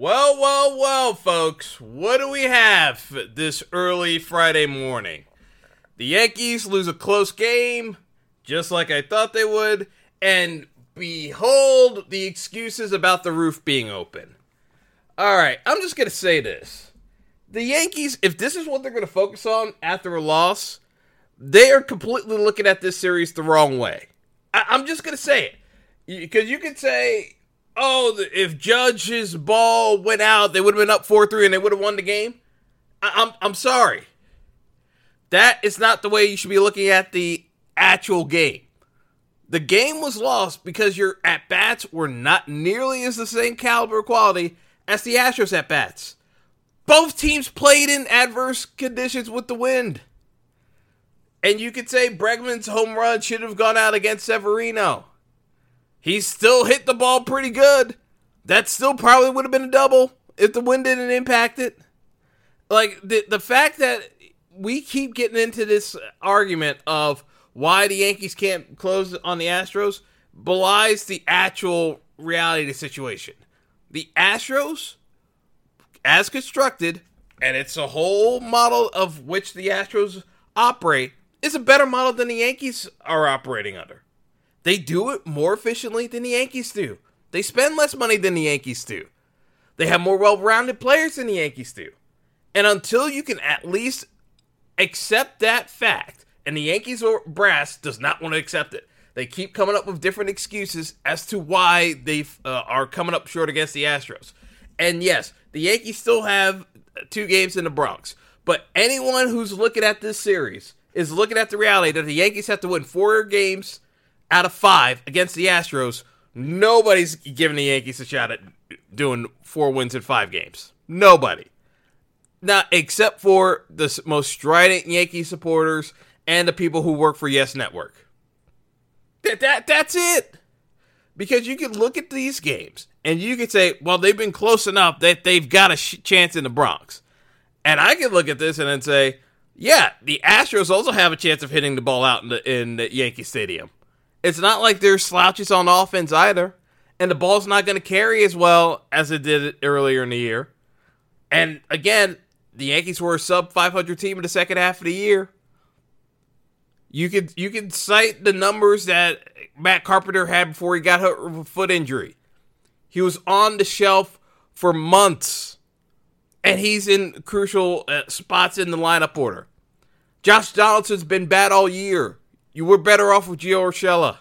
Well, well, well, folks, what do we have this early Friday morning? The Yankees lose a close game, just like I thought they would, and behold the excuses about the roof being open. All right, I'm just going to say this. The Yankees, if this is what they're going to focus on after a loss, they are completely looking at this series the wrong way. I- am just going to say it. Because you could say, oh, if Judge's ball went out, they would have been up 4 3 and they would have won the game. I- I'm, I'm sorry. That is not the way you should be looking at the actual game. The game was lost because your at bats were not nearly as the same caliber quality as the Astros at bats. Both teams played in adverse conditions with the wind. And you could say Bregman's home run should have gone out against Severino. He still hit the ball pretty good. That still probably would have been a double if the wind didn't impact it. Like the the fact that we keep getting into this argument of why the Yankees can't close on the Astros belies the actual reality of the situation. The Astros, as constructed, and it's a whole model of which the Astros operate, is a better model than the Yankees are operating under. They do it more efficiently than the Yankees do. They spend less money than the Yankees do. They have more well rounded players than the Yankees do. And until you can at least accept that fact, and the Yankees brass does not want to accept it, they keep coming up with different excuses as to why they uh, are coming up short against the Astros. And yes, the Yankees still have two games in the Bronx. But anyone who's looking at this series is looking at the reality that the Yankees have to win four games out of five against the Astros, nobody's giving the Yankees a shot at doing four wins in five games. Nobody. Not except for the most strident Yankee supporters and the people who work for Yes Network. That, that that's it. Because you can look at these games and you can say, well, they've been close enough that they've got a sh- chance in the Bronx. And I can look at this and then say, yeah, the Astros also have a chance of hitting the ball out in the, in the Yankee Stadium. It's not like there's slouches on offense either. and the ball's not going to carry as well as it did earlier in the year. And again, the Yankees were a sub 500 team in the second half of the year. You could you could cite the numbers that Matt Carpenter had before he got hurt with a foot injury. He was on the shelf for months, and he's in crucial uh, spots in the lineup order. Josh Donaldson's been bad all year. You were better off with Gio Urshela.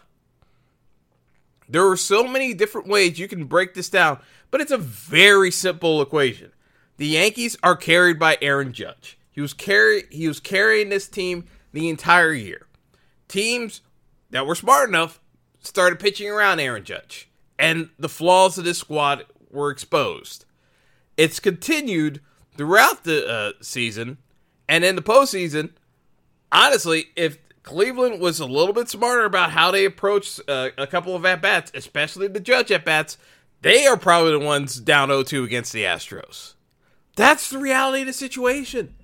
There are so many different ways you can break this down, but it's a very simple equation. The Yankees are carried by Aaron Judge. He was carry he was carrying this team the entire year. Teams that were smart enough started pitching around Aaron Judge, and the flaws of this squad were exposed. It's continued throughout the uh, season, and in the postseason. Honestly, if Cleveland was a little bit smarter about how they approached uh, a couple of at bats, especially the Judge at bats, they are probably the ones down 0 2 against the Astros. That's the reality of the situation.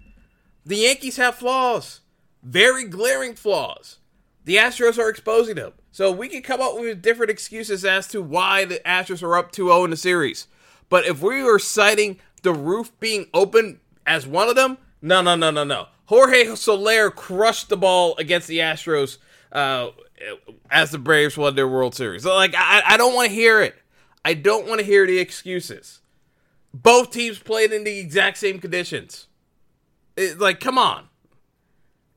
The Yankees have flaws very glaring flaws. The Astros are exposing them. So we can come up with different excuses as to why the Astros are up 2 0 in the series. But if we were citing the roof being open as one of them, no, no, no, no, no. Jorge Soler crushed the ball against the Astros uh, as the Braves won their World Series. Like, I, I don't want to hear it. I don't want to hear the excuses. Both teams played in the exact same conditions. It, like, come on.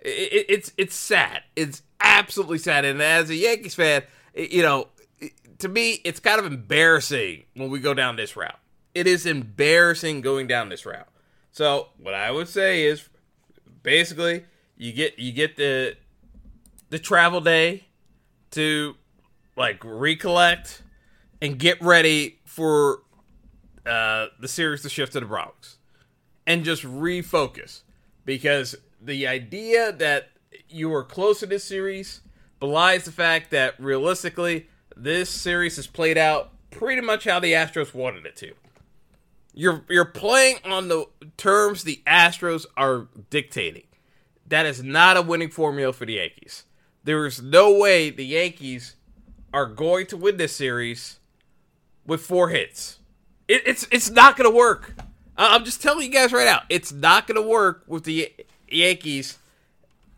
It, it's it's sad. It's absolutely sad. And as a Yankees fan, you know, to me, it's kind of embarrassing when we go down this route. It is embarrassing going down this route. So what I would say is, basically, you get you get the the travel day to like recollect and get ready for uh, the series to shift to the Bronx and just refocus because the idea that you were close to this series belies the fact that realistically, this series has played out pretty much how the Astros wanted it to. You're you're playing on the terms the Astros are dictating. That is not a winning formula for the Yankees. There is no way the Yankees are going to win this series with four hits. It, it's it's not going to work. I'm just telling you guys right now, it's not going to work with the Yankees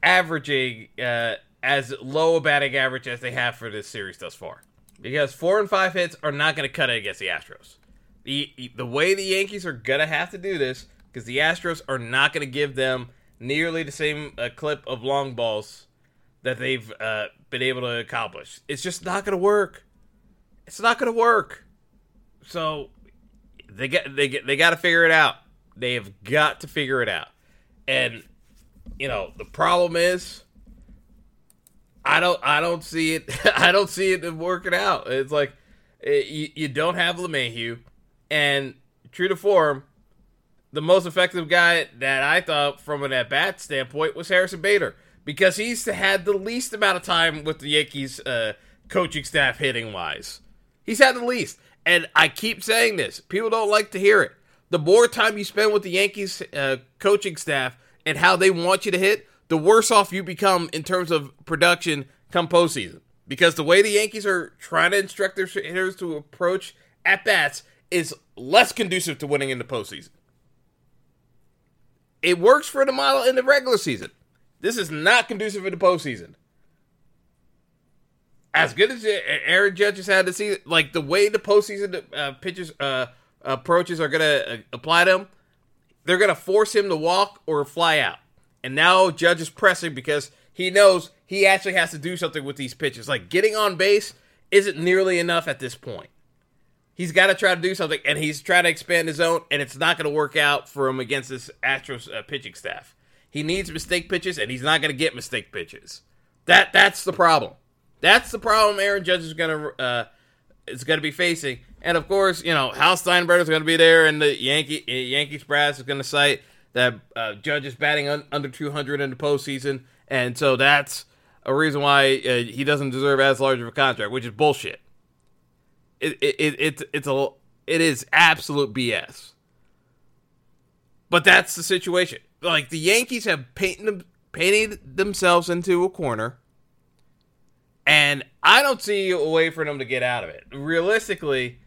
averaging uh, as low a batting average as they have for this series thus far. Because four and five hits are not going to cut it against the Astros. The, the way the Yankees are going to have to do this, because the Astros are not going to give them nearly the same uh, clip of long balls that they've uh, been able to accomplish. It's just not going to work. It's not going to work. So they get they get they got to figure it out. They have got to figure it out. And you know, the problem is I don't I don't see it I don't see it working out. It's like it, you, you don't have LeMahieu and true to form, the most effective guy that I thought from an at bat standpoint was Harrison Bader because he's had the least amount of time with the Yankees uh, coaching staff hitting wise. He's had the least. And I keep saying this. People don't like to hear it. The more time you spend with the Yankees uh, coaching staff, and how they want you to hit, the worse off you become in terms of production come postseason. Because the way the Yankees are trying to instruct their hitters to approach at bats is less conducive to winning in the postseason. It works for the model in the regular season. This is not conducive in the postseason. As good as Aaron Judge has had to see, like the way the postseason uh, pitchers uh, approaches are going to uh, apply him, they're going to force him to walk or fly out. And now Judge is pressing because he knows he actually has to do something with these pitches. Like getting on base isn't nearly enough at this point. He's got to try to do something, and he's trying to expand his own, and it's not going to work out for him against this Astros uh, pitching staff. He needs mistake pitches, and he's not going to get mistake pitches. That that's the problem. That's the problem. Aaron Judge is going to uh, is going to be facing, and of course, you know, Hal Steinbrenner is going to be there, and the Yankee uh, Yankees brass is going to cite that uh, Judge is batting un- under 200 in the postseason, and so that's a reason why uh, he doesn't deserve as large of a contract, which is bullshit. It, it, it it's a it is absolute BS. But that's the situation. Like the Yankees have painted painted themselves into a corner, And I don't see a way for them to get out of it. Realistically,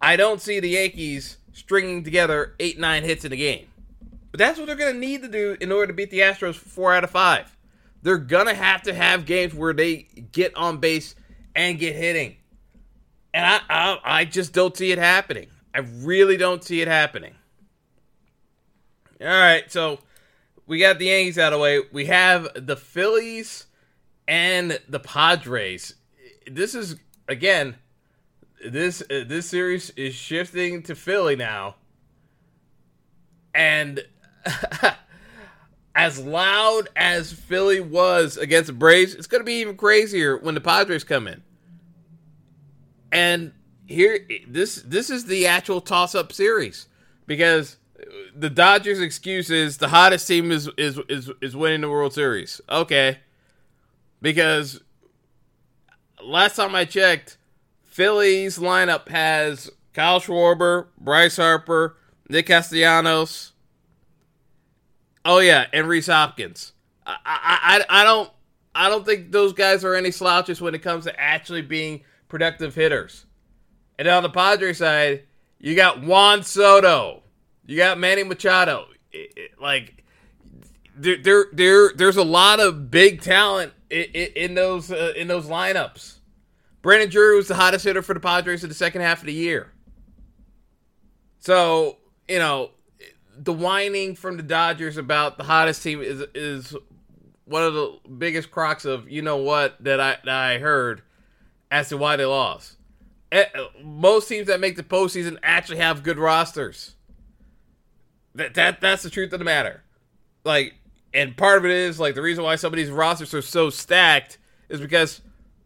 I don't see the Yankees stringing together eight, nine hits in a game. But that's what they're going to need to do in order to beat the Astros four out of five. They're going to have to have games where they get on base and get hitting. And I, I, I just don't see it happening. I really don't see it happening. All right, so we got the Yankees out of the way. We have the Phillies and the Padres. This is again this uh, this series is shifting to Philly now. And as loud as Philly was against the Braves, it's going to be even crazier when the Padres come in. And here this this is the actual toss-up series because the Dodgers' excuse is the hottest team is is is is winning the World Series. Okay, because last time I checked, Phillies lineup has Kyle Schwarber, Bryce Harper, Nick Castellanos. Oh yeah, and Rhys Hoskins. I, I I I don't I don't think those guys are any slouches when it comes to actually being productive hitters. And on the Padres side, you got Juan Soto. You got Manny Machado. It, it, like there, there, there, there's a lot of big talent in, in those uh, in those lineups. Brandon Drury was the hottest hitter for the Padres in the second half of the year. So you know, the whining from the Dodgers about the hottest team is is one of the biggest crocks of you know what that I that I heard as to why they lost. Eh, most teams that make the postseason actually have good rosters. That that that's the truth of the matter. Like, and part of it is like the reason why some of these rosters are so stacked is because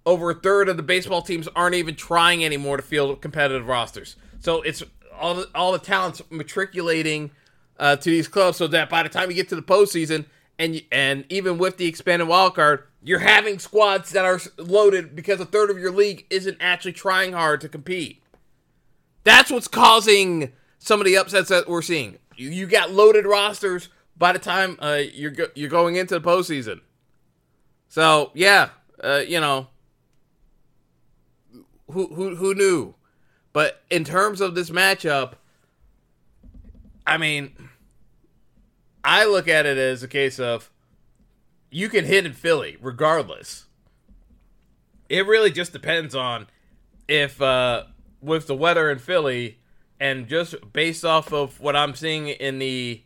over a third of the baseball teams aren't even trying anymore to field competitive rosters. So it's all the, all the talents matriculating uh, to these clubs, so that by the time you get to the postseason, and and even with the expanded wild card, you're having squads that are loaded because a third of your league isn't actually trying hard to compete. That's what's causing some of the upsets that we're seeing. You, you got loaded rosters by the time uh, you're go- you're going into the postseason. So yeah, uh, you know, who who who knew? But in terms of this matchup, I mean, I look at it as a case of you can hit in Philly regardless. It really just depends on if uh, with the weather in Philly and just based off of what I'm seeing in the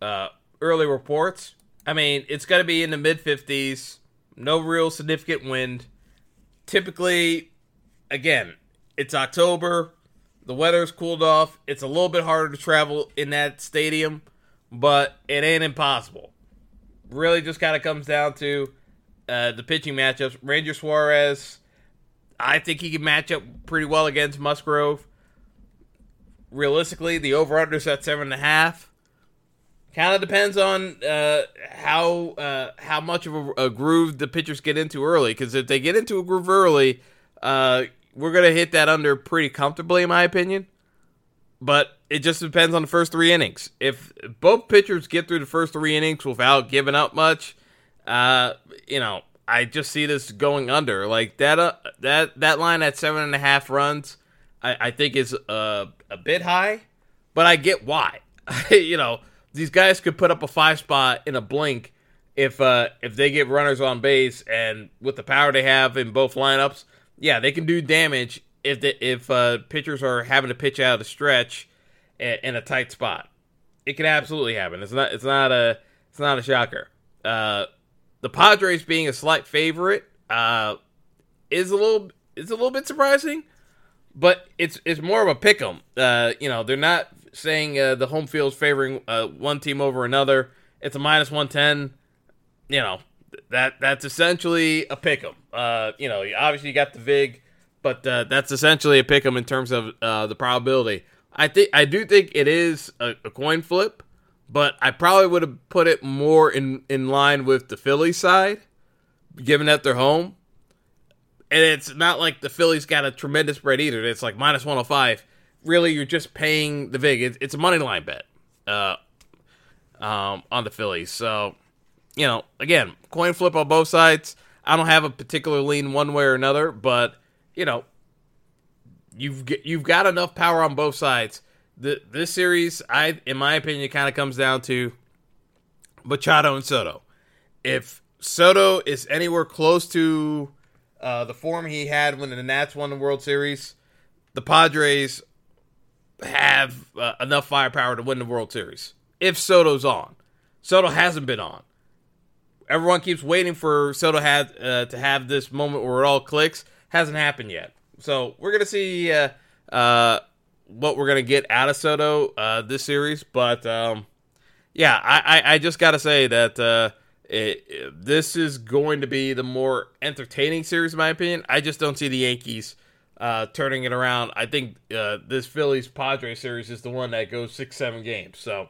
uh, early reports, I mean, it's going to be in the mid 50s, no real significant wind. Typically, again, it's October, the weather's cooled off. It's a little bit harder to travel in that stadium, but it ain't impossible. Really, just kind of comes down to uh, the pitching matchups. Ranger Suarez, I think he can match up pretty well against Musgrove realistically, the over under is at seven and a half. Kind of depends on uh, how uh, how much of a, a, groove the pitchers get into early. Because if they get into a groove early, uh, we're gonna hit that under pretty comfortably, in my opinion. But it just depends on the first three innings. If both pitchers get through the first three innings without giving up much, uh, you know, I just see this going under. Like that, uh, that that line at seven and a half runs I, I think is a, a bit high, but I get why. you know, these guys could put up a five spot in a blink if uh, if they get runners on base and with the power they have in both lineups, yeah, they can do damage if the, if uh, pitchers are having to pitch out of the stretch in a tight spot. It can absolutely happen. It's not it's not a it's not a shocker. Uh, the Padres being a slight favorite uh, is a little is a little bit surprising but it's it's more of a pick 'em. Uh, you know, they're not saying uh, the home field's favoring uh, one team over another. It's a minus one ten. You know, that that's essentially a pick 'em. Uh, you know, obviously you got the vig, but uh, that's essentially a pick 'em in terms of uh, the probability. I think I do think it is a, a coin flip, but I probably would have put it more in in line with the Philly side, given that they're home and it's not like the Phillies got a tremendous spread either. It's like minus 105. Really, you're just paying the VIG. It's a money line bet uh, um, on the Phillies. So, you know, again, coin flip on both sides. I don't have a particular lean one way or another, but you know, you've you've got enough power on both sides. The, this series, I in my opinion, kind of comes down to Machado and Soto. If Soto is anywhere close to uh, the form he had when the Nats won the World Series, the Padres have uh, enough firepower to win the World Series. If Soto's on, Soto hasn't been on. Everyone keeps waiting for Soto had uh, to have this moment where it all clicks. Hasn't happened yet. So we're gonna see uh, uh, what we're gonna get out of Soto uh, this series. But um, yeah, I, I, I, just gotta say that uh, it, it, this is going to be the more entertaining series, in my opinion. I just don't see the Yankees uh, turning it around. I think uh, this Phillies Padres series is the one that goes six, seven games. So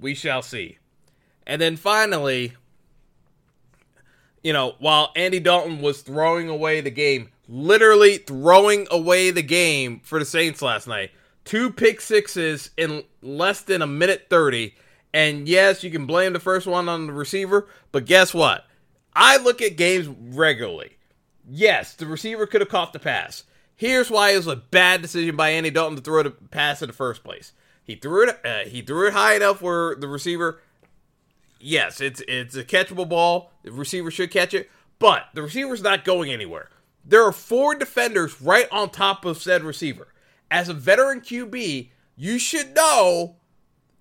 we shall see. And then finally, you know, while Andy Dalton was throwing away the game, literally throwing away the game for the Saints last night, two pick sixes in less than a minute 30. And yes, you can blame the first one on the receiver, but guess what? I look at games regularly. Yes, the receiver could have caught the pass. Here's why it was a bad decision by Andy Dalton to throw the pass in the first place. He threw it. Uh, he threw it high enough where the receiver. Yes, it's it's a catchable ball. The receiver should catch it, but the receiver's not going anywhere. There are four defenders right on top of said receiver. As a veteran QB, you should know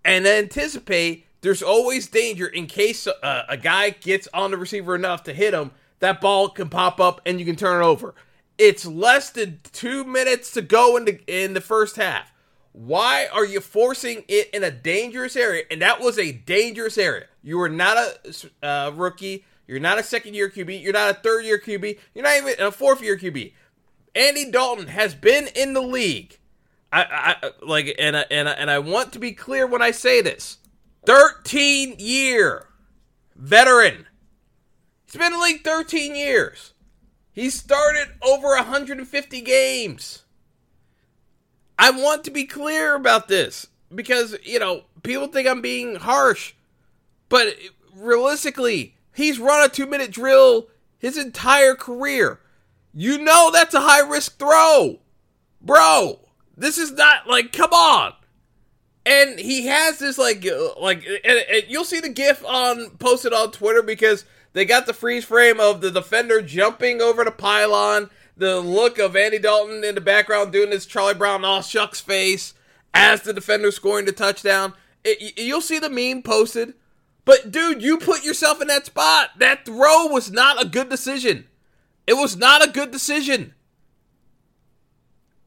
and anticipate there's always danger in case uh, a guy gets on the receiver enough to hit him. That ball can pop up and you can turn it over. It's less than two minutes to go in the in the first half. Why are you forcing it in a dangerous area? And that was a dangerous area. You were not a uh, rookie. You're not a second year QB. You're not a third year QB. You're not even a fourth year QB. Andy Dalton has been in the league. I, I like, and I, and and I want to be clear when I say this. 13 year veteran. He's been in the league 13 years. He started over 150 games. I want to be clear about this because, you know, people think I'm being harsh. But realistically, he's run a two minute drill his entire career. You know that's a high risk throw. Bro, this is not like, come on. And he has this like, like, and, and you'll see the GIF on posted on Twitter because they got the freeze frame of the defender jumping over the pylon, the look of Andy Dalton in the background doing this Charlie Brown all shucks face as the defender scoring the touchdown. It, you'll see the meme posted. But dude, you put yourself in that spot. That throw was not a good decision. It was not a good decision.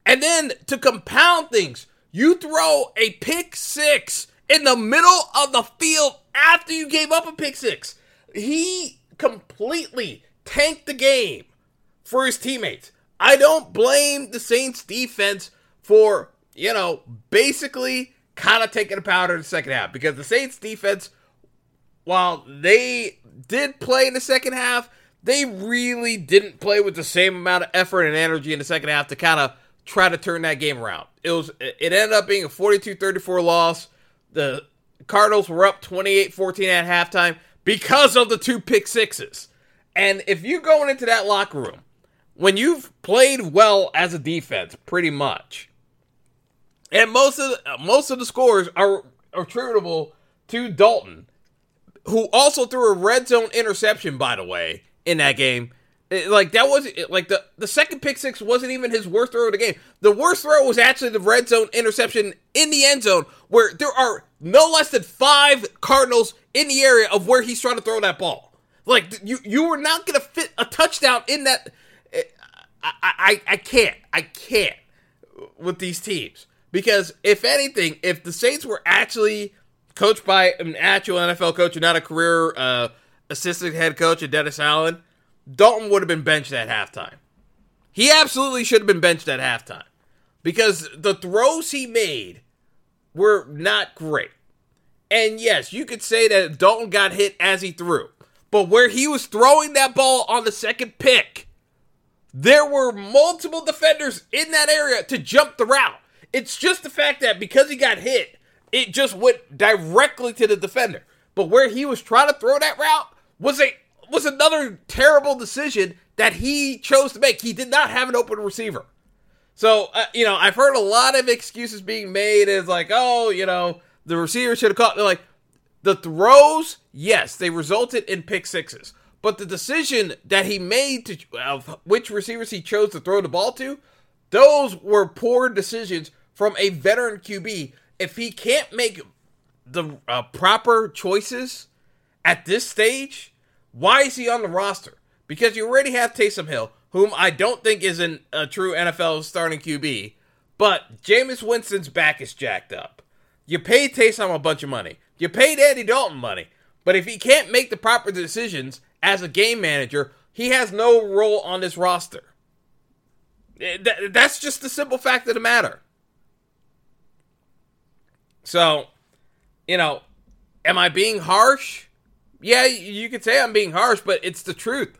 And then to compound things, you throw a pick six in the middle of the field after you gave up a pick six. He completely tanked the game for his teammates. I don't blame the Saints defense for, you know, basically kind of taking a powder in the second half because the Saints defense, while they did play in the second half, they really didn't play with the same amount of effort and energy in the second half to kind of try to turn that game around. It was it ended up being a 42-34 loss. The Cardinals were up 28-14 at halftime because of the two pick sixes. And if you're going into that locker room, when you've played well as a defense, pretty much, and most of the, most of the scores are attributable to Dalton, who also threw a red zone interception, by the way, in that game. It, like that was like the the second pick six wasn't even his worst throw of the game. The worst throw was actually the red zone interception in the end zone, where there are no less than five Cardinals in the area of where he's trying to throw that ball. Like you, you were not going to fit a touchdown in that. I, I, I can't, I can't with these teams because if anything, if the Saints were actually coached by an actual NFL coach and not a career uh, assistant head coach at Dennis Allen, Dalton would have been benched at halftime. He absolutely should have been benched at halftime because the throws he made were not great. And yes, you could say that Dalton got hit as he threw. But where he was throwing that ball on the second pick, there were multiple defenders in that area to jump the route. It's just the fact that because he got hit, it just went directly to the defender. But where he was trying to throw that route was a was another terrible decision that he chose to make. He did not have an open receiver. So, uh, you know, I've heard a lot of excuses being made as like, oh, you know, the receiver should have caught. They're like, the throws, yes, they resulted in pick sixes. But the decision that he made to of which receivers he chose to throw the ball to, those were poor decisions from a veteran QB. If he can't make the uh, proper choices at this stage, why is he on the roster? Because you already have Taysom Hill, whom I don't think is an, a true NFL starting QB, but Jameis Winston's back is jacked up. You paid Taysom a bunch of money. You paid Andy Dalton money. But if he can't make the proper decisions as a game manager, he has no role on this roster. Eh, that's just the simple fact of the matter. So, you know, am I being harsh? Yeah, you could say I'm being harsh, but it's the truth.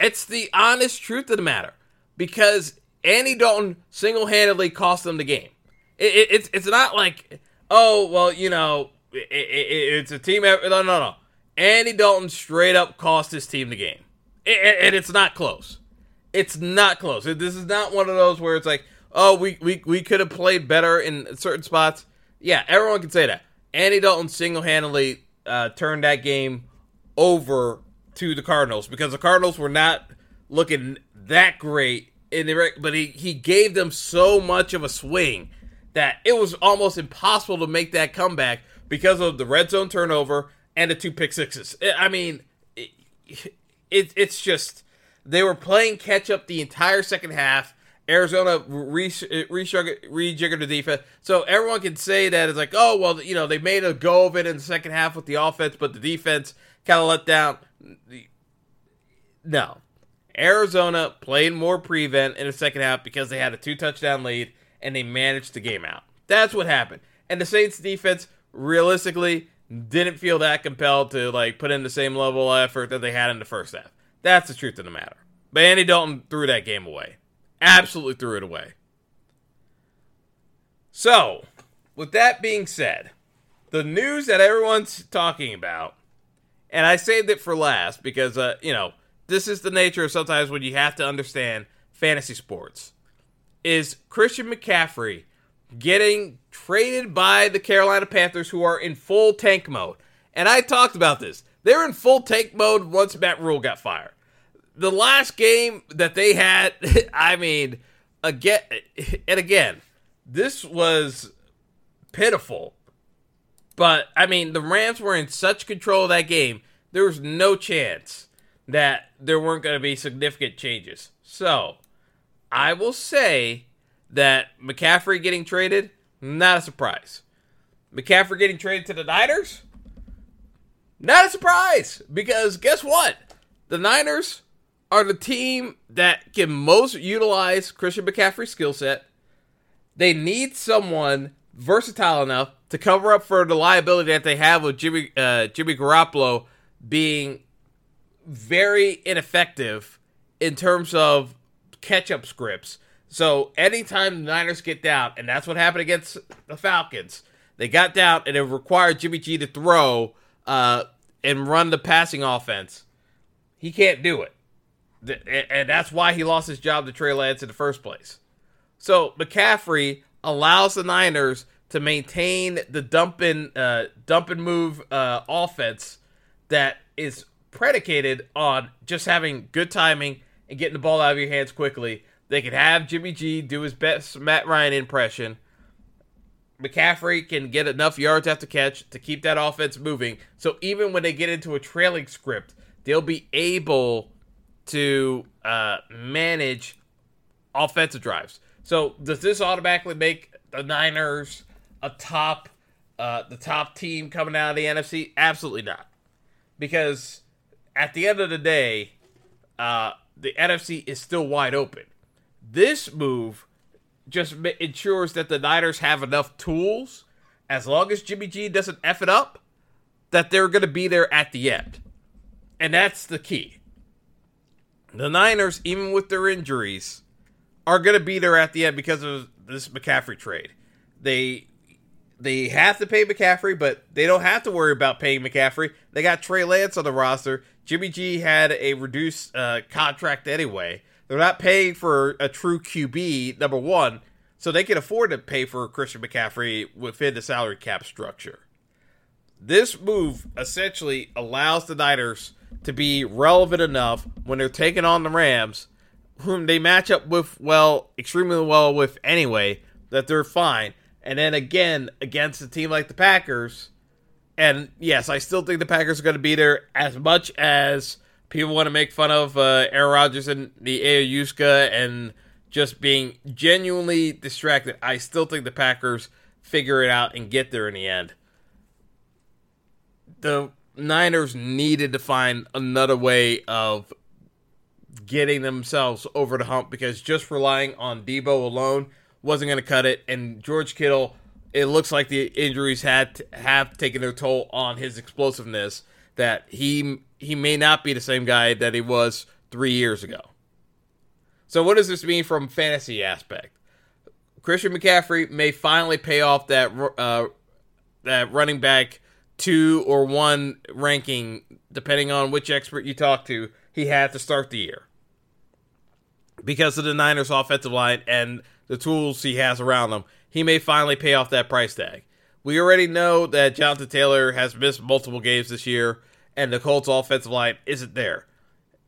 It's the honest truth of the matter. Because Andy Dalton single handedly cost them the game. It, it, it's, it's not like, oh, well, you know, it, it's a team. effort. No, no, no. Andy Dalton straight up cost his team the game, and it's not close. It's not close. This is not one of those where it's like, oh, we we, we could have played better in certain spots. Yeah, everyone can say that. Andy Dalton single handedly uh, turned that game over to the Cardinals because the Cardinals were not looking that great in the but he he gave them so much of a swing that it was almost impossible to make that comeback because of the red zone turnover and the two pick sixes. I mean, it, it it's just they were playing catch up the entire second half. Arizona re- rejiggered the defense, so everyone can say that it's like, oh well, you know, they made a go of it in the second half with the offense, but the defense kind of let down. No, Arizona played more prevent in the second half because they had a two touchdown lead and they managed the game out. That's what happened. And the Saints defense realistically didn't feel that compelled to like put in the same level of effort that they had in the first half. That's the truth of the matter. But Andy Dalton threw that game away. Absolutely threw it away. So, with that being said, the news that everyone's talking about, and I saved it for last because, uh, you know, this is the nature of sometimes when you have to understand fantasy sports, is Christian McCaffrey getting traded by the Carolina Panthers, who are in full tank mode. And I talked about this. They're in full tank mode once Matt Rhule got fired. The last game that they had, I mean, again and again, this was pitiful. But I mean, the Rams were in such control of that game. There was no chance that there weren't going to be significant changes. So, I will say that McCaffrey getting traded, not a surprise. McCaffrey getting traded to the Niners, not a surprise because guess what? The Niners are the team that can most utilize Christian McCaffrey's skill set. They need someone versatile enough to cover up for the liability that they have with Jimmy uh, Jimmy Garoppolo being very ineffective in terms of catch up scripts so anytime the Niners get down, and that's what happened against the Falcons, they got down and it required Jimmy G to throw uh, and run the passing offense. He can't do it. And that's why he lost his job to Trey Lance in the first place. So McCaffrey allows the Niners to maintain the dump and uh, dump and move uh, offense that is predicated on just having good timing and getting the ball out of your hands quickly they could have Jimmy G do his best Matt Ryan impression. McCaffrey can get enough yards after catch to keep that offense moving. So even when they get into a trailing script, they'll be able to uh, manage offensive drives. So does this automatically make the Niners a top, uh, the top team coming out of the NFC? Absolutely not, because at the end of the day, uh, the NFC is still wide open. This move just ensures that the Niners have enough tools, as long as Jimmy G doesn't F it up, that they're going to be there at the end. And that's the key. The Niners, even with their injuries, are going to be there at the end because of this McCaffrey trade. They they have to pay McCaffrey, but they don't have to worry about paying McCaffrey. They got Trey Lance on the roster. Jimmy G had a reduced uh, contract anyway. They're not paying for a true QB, number one, so they can afford to pay for Christian McCaffrey within the salary cap structure. This move essentially allows the Niners to be relevant enough when they're taking on the Rams, whom they match up with well, extremely well with anyway, that they're fine. And then again, against a team like the Packers, and yes, I still think the Packers are going to be there as much as people want to make fun of uh, Aaron Rodgers and the ayahuasca and just being genuinely distracted. I still think the Packers figure it out and get there in the end. The Niners needed to find another way of getting themselves over the hump because just relying on Deebo alone wasn't going to cut it. And George Kittle, it looks like the injuries had have taken their toll on his explosiveness. That he he may not be the same guy that he was three years ago. So what does this mean from fantasy aspect? Christian McCaffrey may finally pay off that uh, that running back two or one ranking, depending on which expert you talk to. He had to start the year because of the Niners' offensive line and the tools he has around him, he may finally pay off that price tag. We already know that Jonathan Taylor has missed multiple games this year, and the Colts' offensive line isn't there.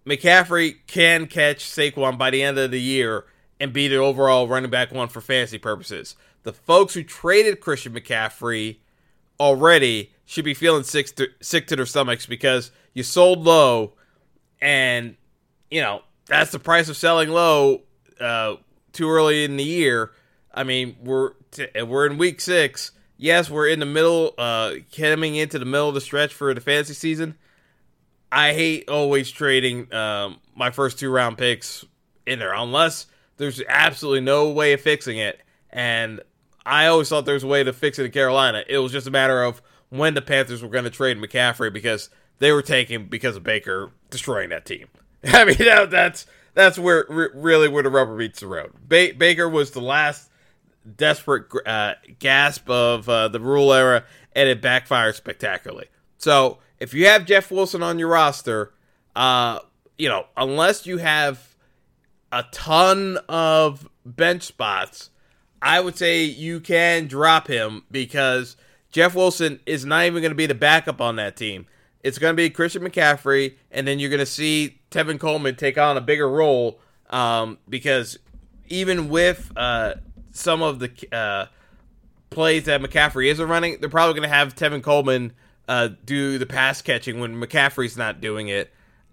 McCaffrey can catch Saquon by the end of the year and be the overall running back one for fantasy purposes. The folks who traded Christian McCaffrey already should be feeling sick to, sick to their stomachs because you sold low, and you know that's the price of selling low uh, too early in the year. I mean, we're t- we're in week six. Yes, we're in the middle, uh, coming into the middle of the stretch for the fantasy season. I hate always trading um, my first two round picks in there unless there's absolutely no way of fixing it. And I always thought there was a way to fix it in Carolina. It was just a matter of when the Panthers were going to trade McCaffrey because they were taking because of Baker destroying that team. I mean, that, that's that's where really where the rubber meets the road. Ba- Baker was the last desperate uh, gasp of uh, the Rhule era, and it backfired spectacularly. So if you have Jeff Wilson on your roster, uh, you know, unless you have a ton of bench spots, I would say you can drop him because Jeff Wilson is not even going to be the backup on that team. It's going to be Christian McCaffrey, and then you're going to see Tevin Coleman take on a bigger role um, because even with uh, some of the uh, plays that McCaffrey isn't running, they're probably going to have Tevin Coleman uh, do the pass catching when McCaffrey's not doing it.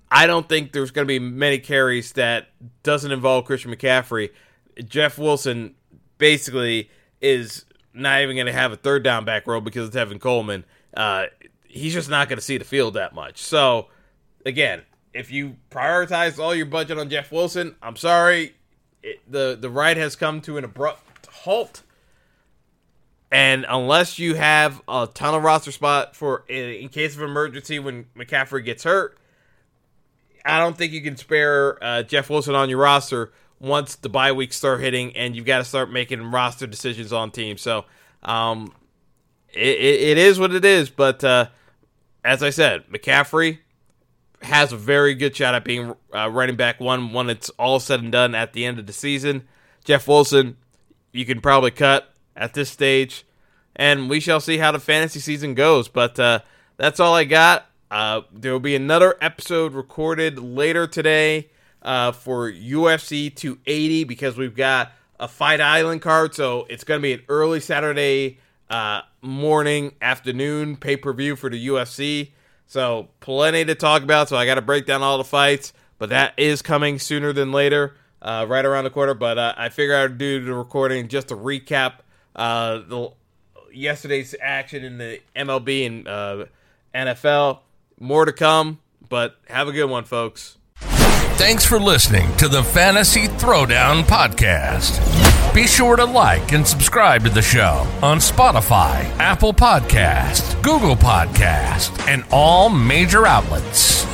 I don't think there's going to be many carries that doesn't involve Christian McCaffrey. Jeff Wilson basically is not even going to have a third down back row because of Tevin Coleman. Uh, he's just not going to see the field that much. So, again, if you prioritize all your budget on Jeff Wilson, I'm sorry, it, the the ride has come to an abrupt halt. And unless you have a ton of roster spot for in case of emergency when McCaffrey gets hurt, I don't think you can spare uh, Jeff Wilson on your roster once the bye weeks start hitting and you've got to start making roster decisions on teams. So um, it, it, it is what it is. But uh, as I said, McCaffrey has a very good shot at being uh, running back one when it's all said and done at the end of the season. Jeff Wilson, you can probably cut at this stage, and we shall see how the fantasy season goes. But uh, that's all I got. Uh, there will be another episode recorded later today uh, for UFC 280 because we've got a Fight Island card, so it's going to be an early Saturday uh, morning, afternoon pay per view for the UFC. So plenty to talk about. So I got to break down all the fights, but that is coming sooner than later, uh, right around the corner. But uh, I figure I'd do the recording just to recap uh, the yesterday's action in the MLB and uh, NFL. More to come, but have a good one, folks. Thanks for listening to the Fantasy Throwdown Podcast. Be sure to like and subscribe to the show on Spotify, Apple Podcast, Google Podcast, and all major outlets.